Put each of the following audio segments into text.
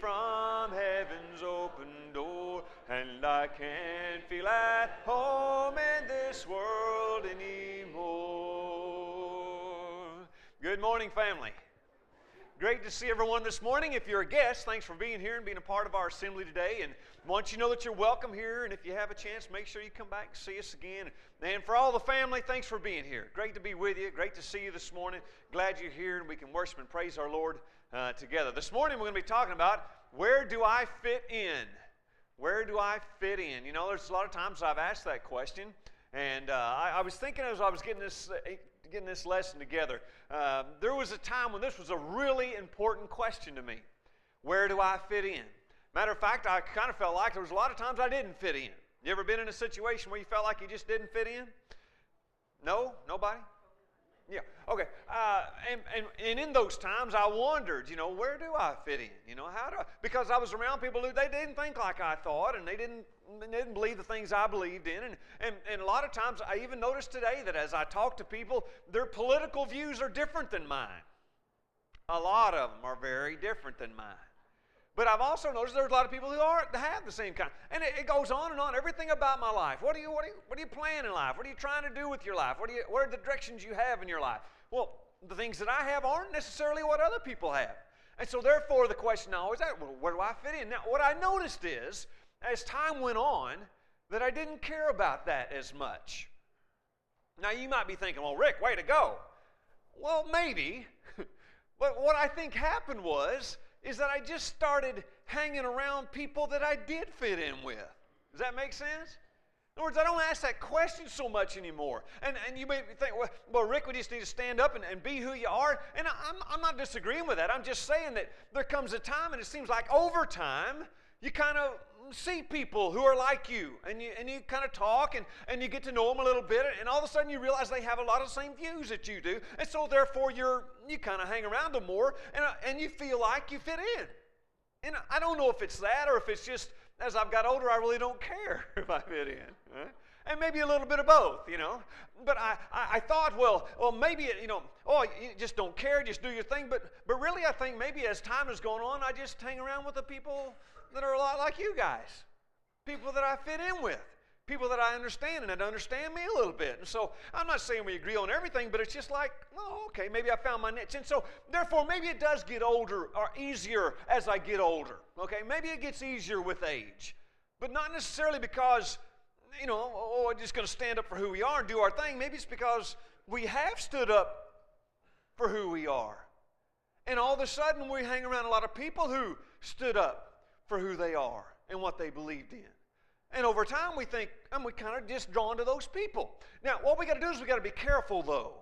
from heaven's open door, and I can't feel at home in this world anymore. Good morning, family. Great to see everyone this morning. If you're a guest, thanks for being here and being a part of our assembly today. And once you know that you're welcome here. And if you have a chance, make sure you come back and see us again. And for all the family, thanks for being here. Great to be with you. Great to see you this morning. Glad you're here and we can worship and praise our Lord uh, together. This morning, we're going to be talking about where do I fit in? Where do I fit in? You know, there's a lot of times I've asked that question. And uh, I, I, was thinking as I was getting this, uh, getting this lesson together, uh, there was a time when this was a really important question to me. Where do I fit in? Matter of fact, I kind of felt like there was a lot of times I didn't fit in. You ever been in a situation where you felt like you just didn't fit in? No? Nobody? Yeah. Okay. Uh, and, and, and in those times, I wondered, you know, where do I fit in? You know, how do I? Because I was around people who they didn't think like I thought, and they didn't they didn't believe the things I believed in. And, and, and a lot of times, I even noticed today that as I talk to people, their political views are different than mine. A lot of them are very different than mine. But I've also noticed there's a lot of people who aren't that have the same kind. And it, it, goes on and on. Everything about my life. What do you what do you what do you plan in life? What are you trying to do with your life? What you what are the directions you have in your life? Well, the things that I have aren't necessarily what other people have. And so therefore the question now is that well, where do I fit in? Now what I noticed is as time went on that I didn't care about that as much. Now, you might be thinking, well, Rick, way to go. Well, maybe. but what I think happened was, is that I just started hanging around people that I did fit in with. Does that make sense? In other words, I don't ask that question so much anymore. And, and you may think, well, well, Rick, we just need to stand up and, and be who you are. And I'm, I'm not disagreeing with that. I'm just saying that there comes a time, and it seems like over time, you kind of see people who are like you and you, and you kind of talk and, and you get to know them a little bit and all of a sudden you realize they have a lot of the same views that you do and so therefore you're you kind of hang around them more and, uh, and you feel like you fit in and i don't know if it's that or if it's just as i've got older i really don't care if i fit in right? and maybe a little bit of both, you know. But I, I, I, thought, well, well, maybe you know, oh, you just don't care, just do your thing. But but really, I think maybe as time has gone on, I just hang around with the people that are a lot like you guys, people that I fit in with, people that I understand and that understand me a little bit. And so I'm not saying we agree on everything, but it's just like, oh, okay, maybe I found my niche. And so therefore, maybe it does get older or easier as I get older. Okay, maybe it gets easier with age, but not necessarily because you know, oh, we're just going to stand up for who we are and do our thing. Maybe it's because we have stood up for who we are. And all of a sudden, we hang around a lot of people who stood up for who they are and what they believed in. And over time, we think, and we kind of just drawn to those people. Now, what we got to do is we got to be careful, though,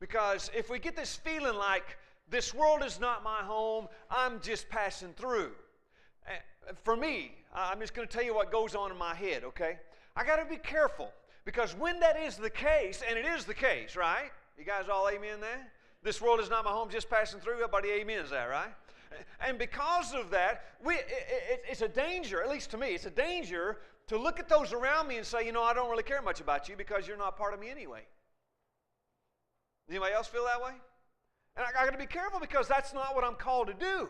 because if we get this feeling like this world is not my home, I'm just passing through. Eh, for me, I'm just going to tell you what goes on in my head, okay? I got to be careful because when that is the case, and it is the case, right? You guys all amen there? This world is not my home, just passing through. Everybody amens that, right? And because of that, we, it, it, it's a danger, at least to me, it's a danger to look at those around me and say, you know, I don't really care much about you because you're not part of me anyway. Anybody else feel that way? And I, I got to be careful because that's not what I'm called to do.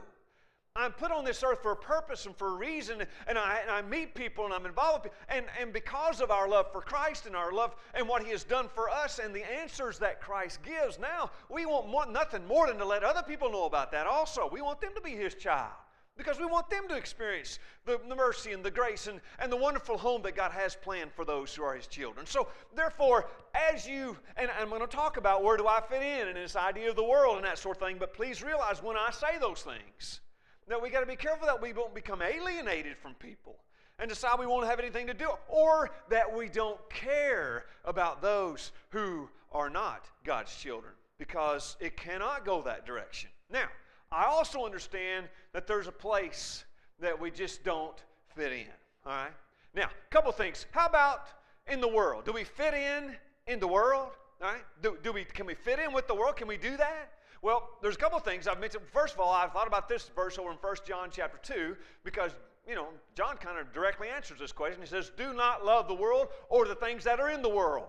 I'm put on this earth for a purpose and for a reason, and I, and I meet people and I'm involved with people. And, and because of our love for Christ and our love and what He has done for us and the answers that Christ gives, now we want more, nothing more than to let other people know about that also. We want them to be His child because we want them to experience the, the, mercy and the grace and, and the wonderful home that God has planned for those who are His children. So, therefore, as you, and I'm going to talk about where do I fit in and this idea of the world and that sort of thing, but please realize when I say those things, now we got to be careful that we won't become alienated from people and decide we won't have anything to do, or that we don't care about those who are not God's children, because it cannot go that direction. Now, I also understand that there's a place that we just don't fit in. All right? Now, a couple things. How about in the world? Do we fit in in the world? All right? Do, do we, can we fit in with the world? Can we do that? Well, there's a couple of things I've mentioned. First of all, I've thought about this verse over in 1 John chapter 2 because, you know, John kind of directly answers this question. He says, Do not love the world or the things that are in the world.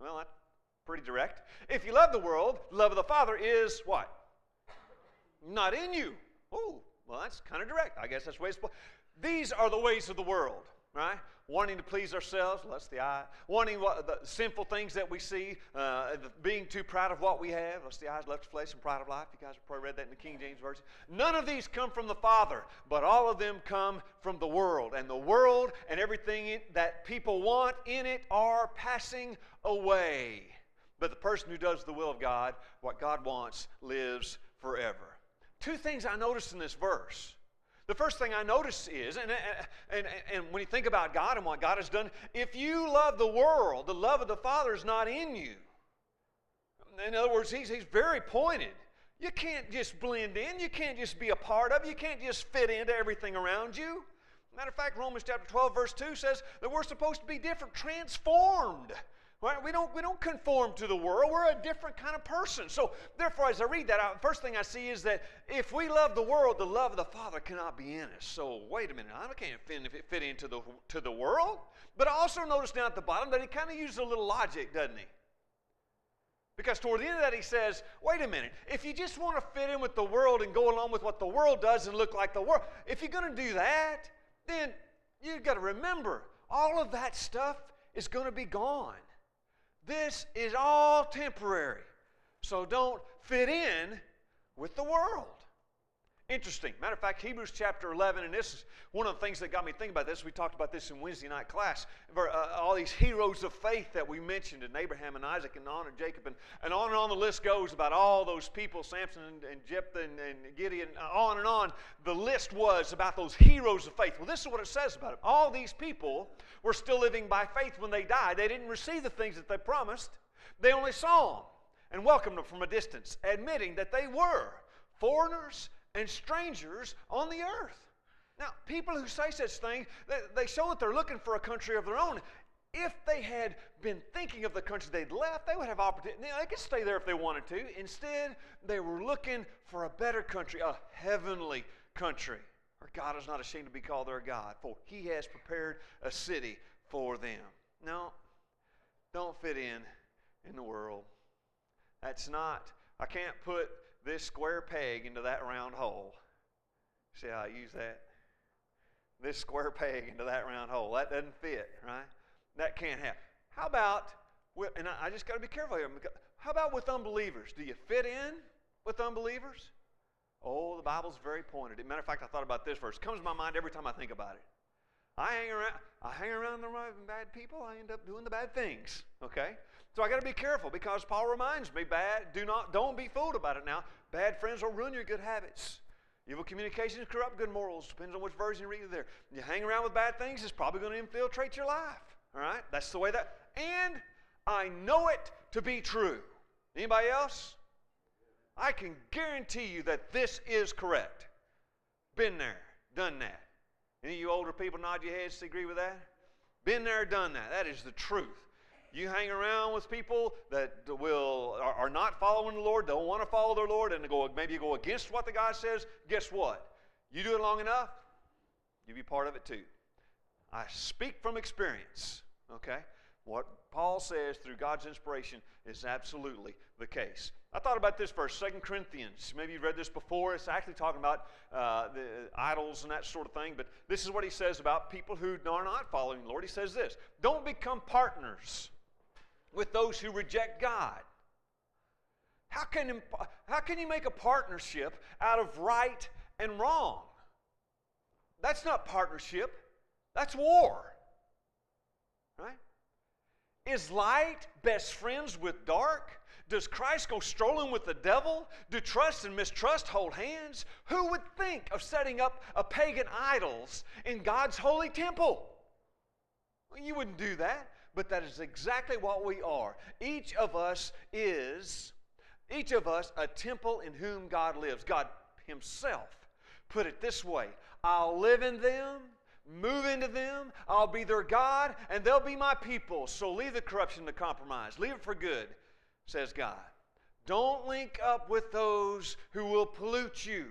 Well, that's pretty direct. If you love the world, love of the Father is what? Not in you. Oh, well, that's kind of direct. I guess that's ways. These are the ways of the world, right? Wanting to please ourselves, lust the eye. Wanting what, the sinful things that we see, uh, being too proud of what we have, lust the eyes, lust the flesh, and pride of life. You guys have probably read that in the King James Version. None of these come from the Father, but all of them come from the world. And the world and everything that people want in it are passing away. But the person who does the will of God, what God wants, lives forever. Two things I noticed in this verse. The first thing I notice is, and, and, and when you think about God and what God has done, if you love the world, the love of the Father is not in you. In other words, he's, he's very pointed. You can't just blend in. You can't just be a part of. You can't just fit into everything around you. Matter of fact, Romans chapter 12, verse 2 says that we're supposed to be different, transformed Right? We don't, we don't conform to the world. We're a different kind of person. So, therefore, as I read that out, first thing I see is that if we love the world, the love of the Father cannot be in us. So, wait a minute. I can't fit, fit into the, to the world. But I also notice down at the bottom that he kind of uses a little logic, doesn't he? Because toward the end of that, he says, wait a minute, if you just want to fit in with the world and go along with what the world does and look like the world, if you're going to do that, then you've got to remember all of that stuff is going to be gone. This is all temporary. So don't fit in with the world. Interesting. Matter of fact, Hebrews chapter 11, and this is one of the things that got me thinking about this. We talked about this in Wednesday night class. Uh, all these heroes of faith that we mentioned, and Abraham and Isaac and on and Jacob, and, and on and on the list goes about all those people Samson and, and Jephthah and, and Gideon, uh, on and on. The list was about those heroes of faith. Well, this is what it says about them. All these people were still living by faith when they died. They didn't receive the things that they promised, they only saw them and welcomed them from a distance, admitting that they were foreigners and strangers on the earth. Now, people who say such things, they, show that they're looking for a country of their own. If they had been thinking of the country they'd left, they would have opportunity. They could stay there if they wanted to. Instead, they were looking for a better country, a heavenly country. Our God is not ashamed to be called their God, for He has prepared a city for them. No, don't fit in in the world. That's not, I can't put this square peg into that round hole. See how I use that? This square peg into that round hole. That doesn't fit, right? That can't happen. How about, and I, just got to be careful here. How about with unbelievers? Do you fit in with unbelievers? Oh, the Bible's very pointed. As a matter of fact, I thought about this verse. It comes to my mind every time I think about it. I hang around, I hang around the bad people, I end up doing the bad things. Okay? So I got to be careful because Paul reminds me, bad, do not, don't be fooled about it now. Bad friends will ruin your good habits. Evil communications corrupt good morals. Depends on which version you read there. You hang around with bad things, it's probably going to infiltrate your life. All right? That's the way that. And I know it to be true. Anybody else? I can guarantee you that this is correct. Been there, done that. Any of you older people nod your heads to agree with that? Been there, done that. That is the truth. You hang around with people that will are, are not following the Lord, don't want to follow their Lord, and go maybe go against what the God says. Guess what? You do it long enough, you be part of it too. I speak from experience. Okay, what Paul says through God's inspiration is absolutely the case. I thought about this verse, 2 Corinthians. Maybe you've read this before. It's actually talking about uh, the idols and that sort of thing. But this is what he says about people who are not following the Lord. He says this Don't become partners with those who reject God. How can, how can you make a partnership out of right and wrong? That's not partnership, that's war. Right? Is light best friends with dark? Does Christ go strolling with the devil? Do trust and mistrust hold hands? Who would think of setting up a pagan idols in God's holy temple? Well, you wouldn't do that but that is exactly what we are. Each of us is Each of us a temple in whom God lives. God Himself put it this way I'll live in them, move into them, I'll be their God, and they'll be my people. So leave the corruption, the compromise, leave it for good, says God. Don't link up with those who will pollute you.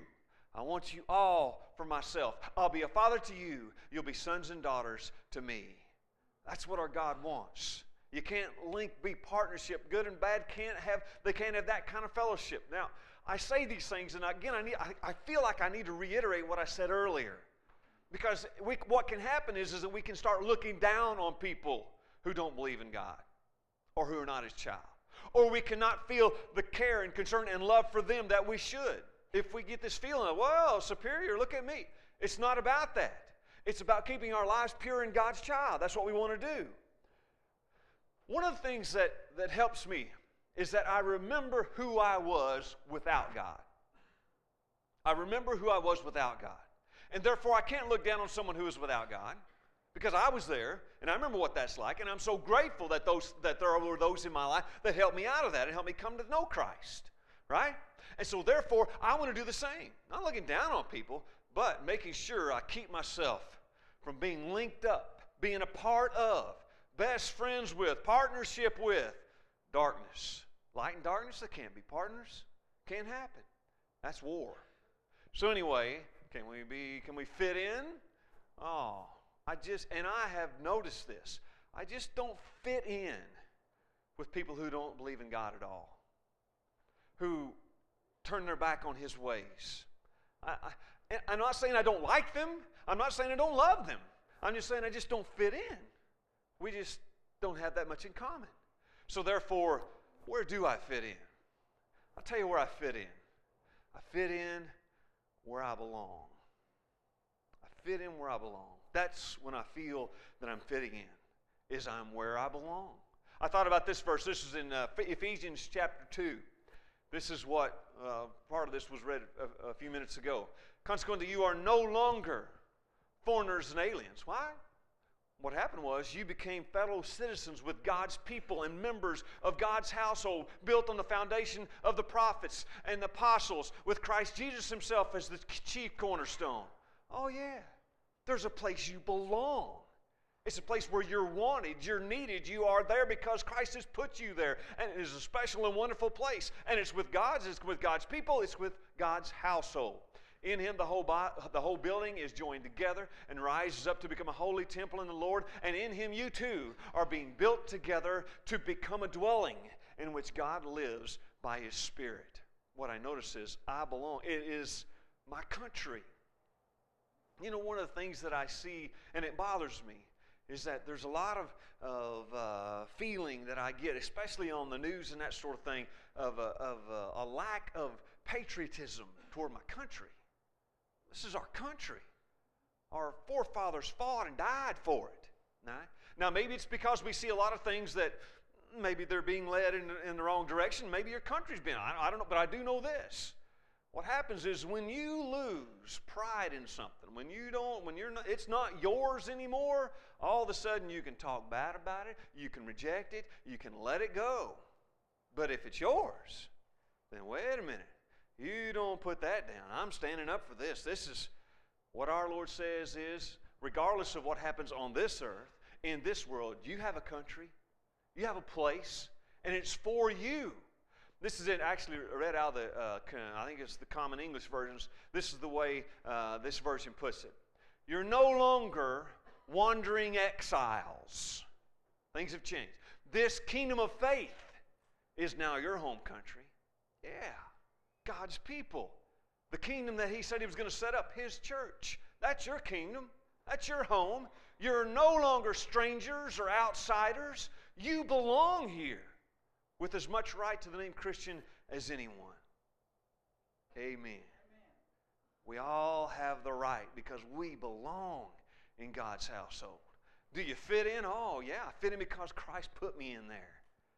I want you all for myself. I'll be a father to you. You'll be sons and daughters to me. That's what our God wants. You can't link be partnership. Good and bad can't have they can't have that kind of fellowship. Now, I say these things, and again, I, need, I, I feel like I need to reiterate what I said earlier. Because we, what can happen is, is that we can start looking down on people who don't believe in God or who are not his child. Or we cannot feel the care and concern and love for them that we should. If we get this feeling of, well, superior, look at me. It's not about that. It's about keeping our lives pure in God's child. That's what we want to do. One of the things that, that helps me is that I remember who I was without God. I remember who I was without God. And therefore, I can't look down on someone who is without God because I was there and I remember what that's like. And I'm so grateful that, those, that there were those in my life that helped me out of that and helped me come to know Christ, right? And so, therefore, I want to do the same. Not looking down on people, but making sure I keep myself from being linked up, being a part of, best friends with, partnership with darkness. Light and darkness, they can't be partners. Can't happen. That's war. So anyway, can we be can we fit in? Oh, I just and I have noticed this. I just don't fit in with people who don't believe in God at all. Who turn their back on his ways. I, I, I'm not saying I don't like them. I'm not saying I don't love them. I'm just saying I just don't fit in. We just don't have that much in common. So, therefore, where do I fit in? I'll tell you where I fit in. I fit in where I belong. I fit in where I belong. That's when I feel that I'm fitting in, is I'm where I belong. I thought about this verse. This is in uh, Ephesians chapter 2. This is what uh, part of this was read a, a few minutes ago. Consequently, you are no longer foreigners and aliens. Why? What happened was you became fellow citizens with God's people and members of God's household, built on the foundation of the prophets and the apostles, with Christ Jesus himself as the chief cornerstone. Oh, yeah. There's a place you belong. It's a place where you're wanted, you're needed, you are there because Christ has put you there. And it is a special and wonderful place. And it's with God's, it's with God's people, it's with God's household. In him, the whole, the whole building is joined together and rises up to become a holy temple in the Lord. And in him, you too are being built together to become a dwelling in which God lives by his Spirit. What I notice is, I belong. It is my country. You know, one of the things that I see, and it bothers me, is that there's a lot of, of uh, feeling that I get, especially on the news and that sort of thing, of, a, of a, a lack of patriotism toward my country. This is our country. Our forefathers fought and died for it. Now, now maybe it's because we see a lot of things that maybe they're being led in, in the wrong direction. Maybe your country's been. I, I don't know, but I do know this. What happens is when you lose pride in something, when you don't, when you're not, it's not yours anymore, all of a sudden you can talk bad about it, you can reject it, you can let it go. But if it's yours, then wait a minute. You don't put that down. I'm standing up for this. This is what our Lord says is regardless of what happens on this earth, in this world, you have a country, you have a place, and it's for you. This is it actually read out of the, uh, I think it's the Common English versions. This is the way uh, this version puts it. You're no longer wandering exiles. Things have changed. This kingdom of faith is now your home country. Yeah. God's people. The kingdom that He said He was going to set up, His church. That's your kingdom. That's your home. You're no longer strangers or outsiders. You belong here with as much right to the name Christian as anyone. Amen. We all have the right because we belong in God's household. Do you fit in? Oh, yeah, I fit in because Christ put me in there.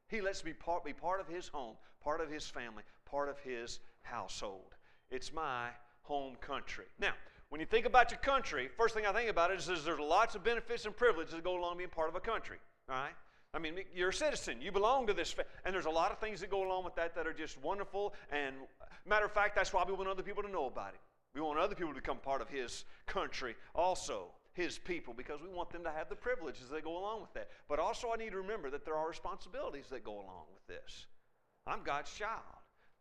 He lets me part, be part of His home, part of His family, part of His household. It's my home country. Now, when you think about your country, first thing I think about is, is there's lots of benefits and privileges that go along being part of a country. All right? I mean, you're a citizen. You belong to this. Fa- and there's a lot of things that go along with that that are just wonderful. And matter of fact, that's why we want other people to know about it. We want other people to become part of His country also, His people, because we want them to have the privileges that go along with that. But also, I need to remember that there are responsibilities that go along with this. I'm God's child.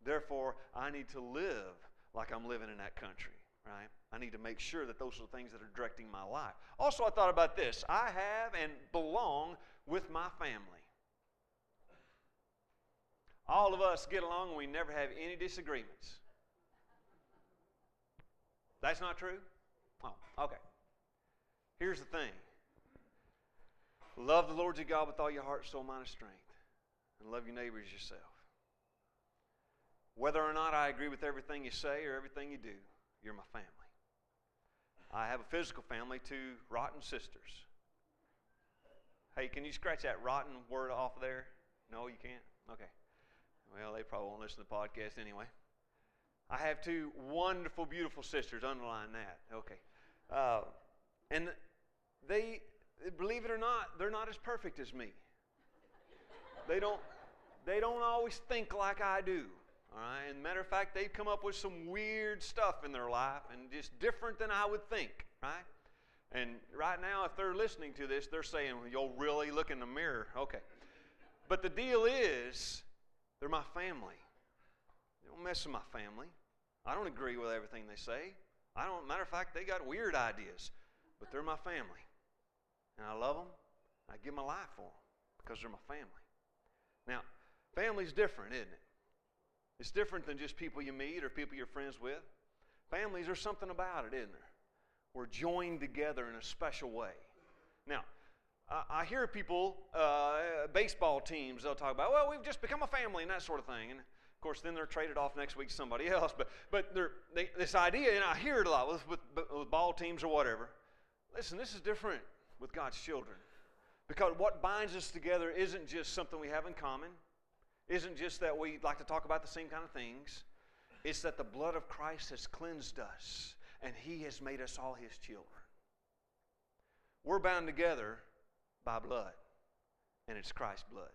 Therefore, I need to live like I'm living in that country, right? I need to make sure that those are the things that are directing my life. Also, I thought about this I have and belong with my family. All of us get along and we never have any disagreements. That's not true? Oh, okay. Here's the thing love the Lord your God with all your heart, soul, mind, and strength, and love your neighbors yourself. Whether or not I agree with everything you say or everything you do, you're my family. I have a physical family, two rotten sisters. Hey, can you scratch that rotten word off of there? No, you can't? Okay. Well, they probably won't listen to the podcast anyway. I have two wonderful, beautiful sisters. Underline that. Okay. Uh, and they, believe it or not, they're not as perfect as me. They don't, they don't always think like I do. All right. And matter of fact, they've come up with some weird stuff in their life and just different than I would think. Right. And right now, if they're listening to this, they're saying, "You'll really look in the mirror." Okay. But the deal is, they're my family. They don't mess with my family. I don't agree with everything they say. I don't. Matter of fact, they got weird ideas, but they're my family, and I love them. I give my life for them because they're my family. Now, family's different, isn't it? It's different than just people you meet or people you're friends with. Families, there's something about it, isn't there? We're joined together in a special way. Now, I hear people, uh, baseball teams, they'll talk about, well, we've just become a family and that sort of thing. And of course, then they're traded off next week to somebody else. But, but they, this idea, and I hear it a lot with, with, with ball teams or whatever. Listen, this is different with God's children. Because what binds us together isn't just something we have in common, isn't just that we like to talk about the same kind of things. It's that the blood of Christ has cleansed us and He has made us all His children. We're bound together by blood, and it's Christ's blood.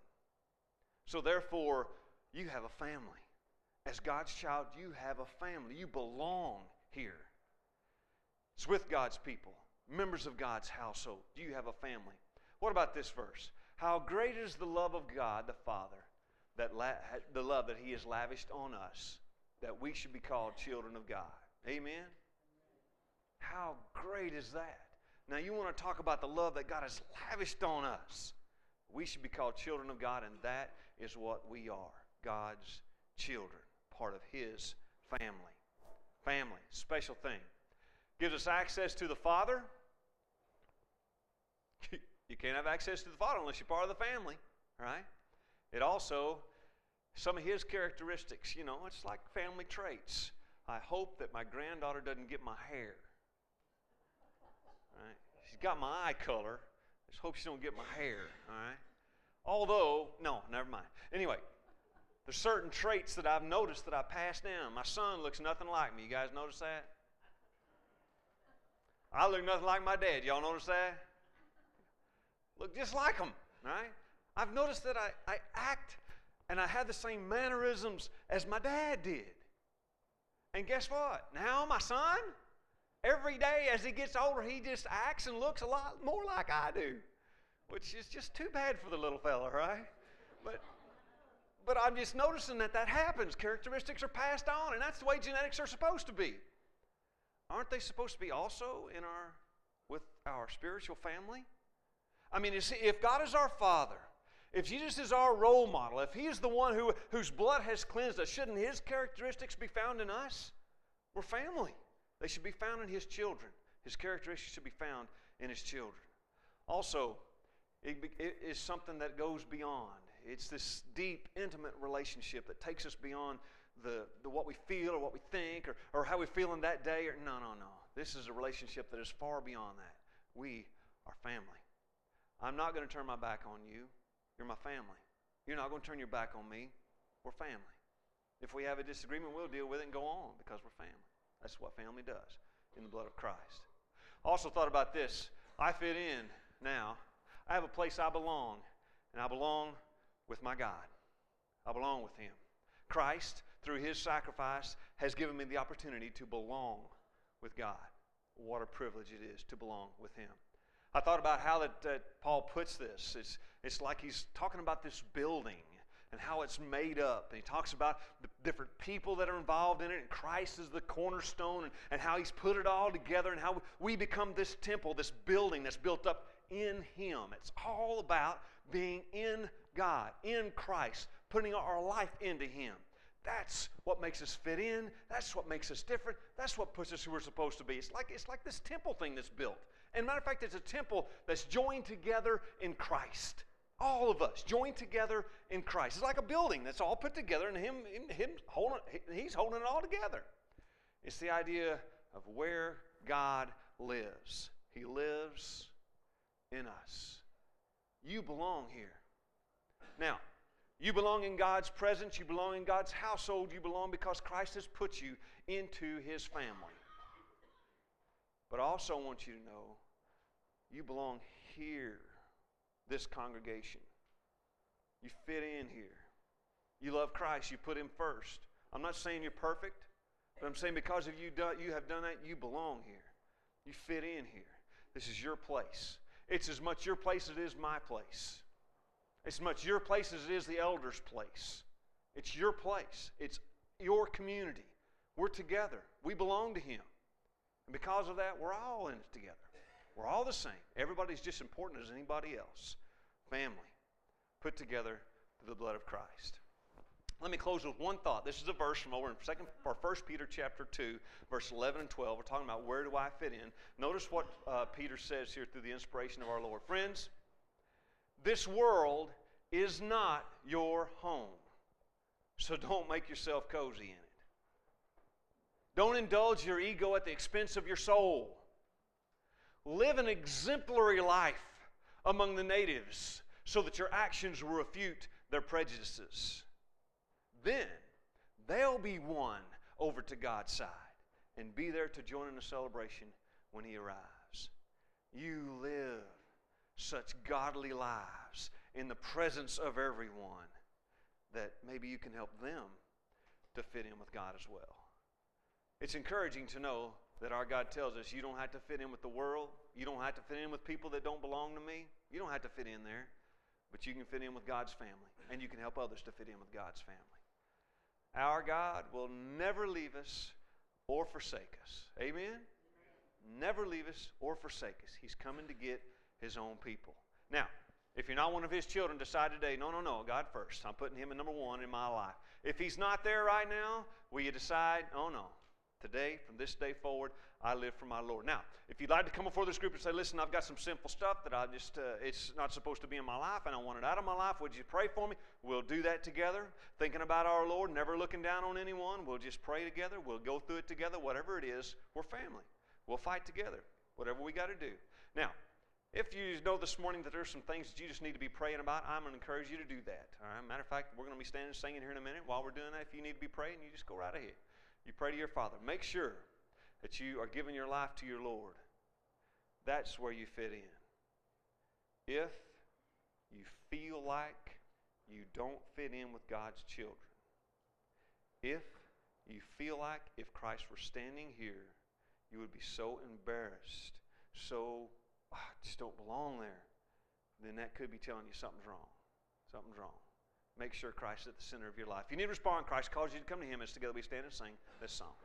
So, therefore, you have a family. As God's child, you have a family. You belong here. It's with God's people, members of God's household. Do you have a family. What about this verse? How great is the love of God the Father, that la- the love that He has lavished on us, that we should be called children of God. Amen? How great is that? Now, you want to talk about the love that God has lavished on us. We should be called children of God, and that is what we are God's children, part of His family. Family, special thing. Gives us access to the Father. You can't have access to the Father unless you're part of the family, right? It also, some of His characteristics, you know, it's like family traits. I hope that my granddaughter doesn't get my hair. Right? She's got my eye color. I just hope she don't get my hair. All right. Although, no, never mind. Anyway, there's certain traits that I've noticed that I pass down. My son looks nothing like me. You guys notice that? I look nothing like my dad. Y'all notice that? Look just like him, right? I've noticed that I, I act and I had the same mannerisms as my dad did. And guess what? Now my son, every day as he gets older, he just acts and looks a lot more like I do, which is just too bad for the little fella, right? But but I'm just noticing that that happens. Characteristics are passed on, and that's the way genetics are supposed to be. Aren't they supposed to be also in our with our spiritual family? I mean, if God is our Father, if Jesus is our role model, if He is the one who, whose blood has cleansed us, shouldn't His characteristics be found in us? We're family. They should be found in His children. His characteristics should be found in His children. Also, it, it is something that goes beyond. It's this deep, intimate relationship that takes us beyond the, the what we feel or what we think or, or how we feel in that day. Or, no, no, no. This is a relationship that is far beyond that. We are family. I'm not going to turn my back on you. You're my family. You're not going to turn your back on me. We're family. If we have a disagreement, we'll deal with it and go on because we're family. That's what family does in the blood of Christ. Also thought about this. I fit in now. I have a place I belong. and I belong with my God. I belong with Him. Christ, through His sacrifice, has given me the opportunity to belong with God. What a privilege it is to belong with Him. I thought about how that, that Paul puts this. It's, it's like he's talking about this building and how it's made up. And he talks about the different people that are involved in it, and Christ is the cornerstone, and, and how he's put it all together, and how we become this temple, this building that's built up in him. It's all about being in God, in Christ, putting our life into him. That's what makes us fit in. That's what makes us different. That's what puts us who we're supposed to be. It's like, it's like this temple thing that's built. And matter of fact, it's a temple that's joined together in Christ. All of us joined together in Christ. It's like a building that's all put together, and him, him holding, he's holding it all together. It's the idea of where God lives. He lives in us. You belong here. Now, you belong in God's presence, you belong in God's household, you belong because Christ has put you into his family. But I also want you to know you belong here, this congregation. You fit in here. You love Christ, you put him first. I'm not saying you're perfect, but I'm saying because of you, you have done that, you belong here. You fit in here. This is your place. It's as much your place as it is my place. It's as much your place as it is the elder's place. It's your place. It's your community. We're together. We belong to Him. And because of that, we're all in it together. We're all the same. Everybody's just important as anybody else. Family, put together through the blood of Christ. Let me close with one thought. This is a verse from over in second or First Peter chapter 2, verse 11 and 12. We're talking about where do I fit in. Notice what uh, Peter says here through the inspiration of our Lord. Friends, this world is not your home. So don't make yourself cozy in it. Don't indulge your ego at the expense of your soul. Live an exemplary life among the natives so that your actions will refute their prejudices. Then they'll be won over to God's side and be there to join in the celebration when He arrives. You live such godly lives in the presence of everyone that maybe you can help them to fit in with God as well. It's encouraging to know that our God tells us you don't have to fit in with the world, you don't have to fit in with people that don't belong to me, you don't have to fit in there, but you can fit in with God's family, and you can help others to fit in with God's family. Our God will never leave us or forsake us. Amen? Never leave us or forsake us. He's coming to get his own people. Now, if you're not one of his children, decide today, no, no, no, God first. I'm putting him in number one in my life. If he's not there right now, will you decide, oh no, today, from this day forward, I live for my Lord. Now, if you'd like to come before this group and say, listen, I've got some sinful stuff that I just, uh, it's not supposed to be in my life and I want it out of my life, would you pray for me? We'll do that together, thinking about our Lord, never looking down on anyone. We'll just pray together. We'll go through it together. Whatever it is, we're family. We'll fight together, whatever we got to do. Now, if you know this morning that there's some things that you just need to be praying about, I'm going to encourage you to do that. All right. Matter of fact, we're going to be standing singing here in a minute. While we're doing that, if you need to be praying, you just go right ahead. You pray to your Father. Make sure that you are giving your life to your Lord. That's where you fit in. If you feel like you don't fit in with God's children, if you feel like if Christ were standing here, you would be so embarrassed, so oh, I just don't belong there, then that could be telling you something's wrong. Something's wrong. Make sure Christ is at the center of your life. If you need to respond, Christ calls you to come to Him as together we stand and sing this song.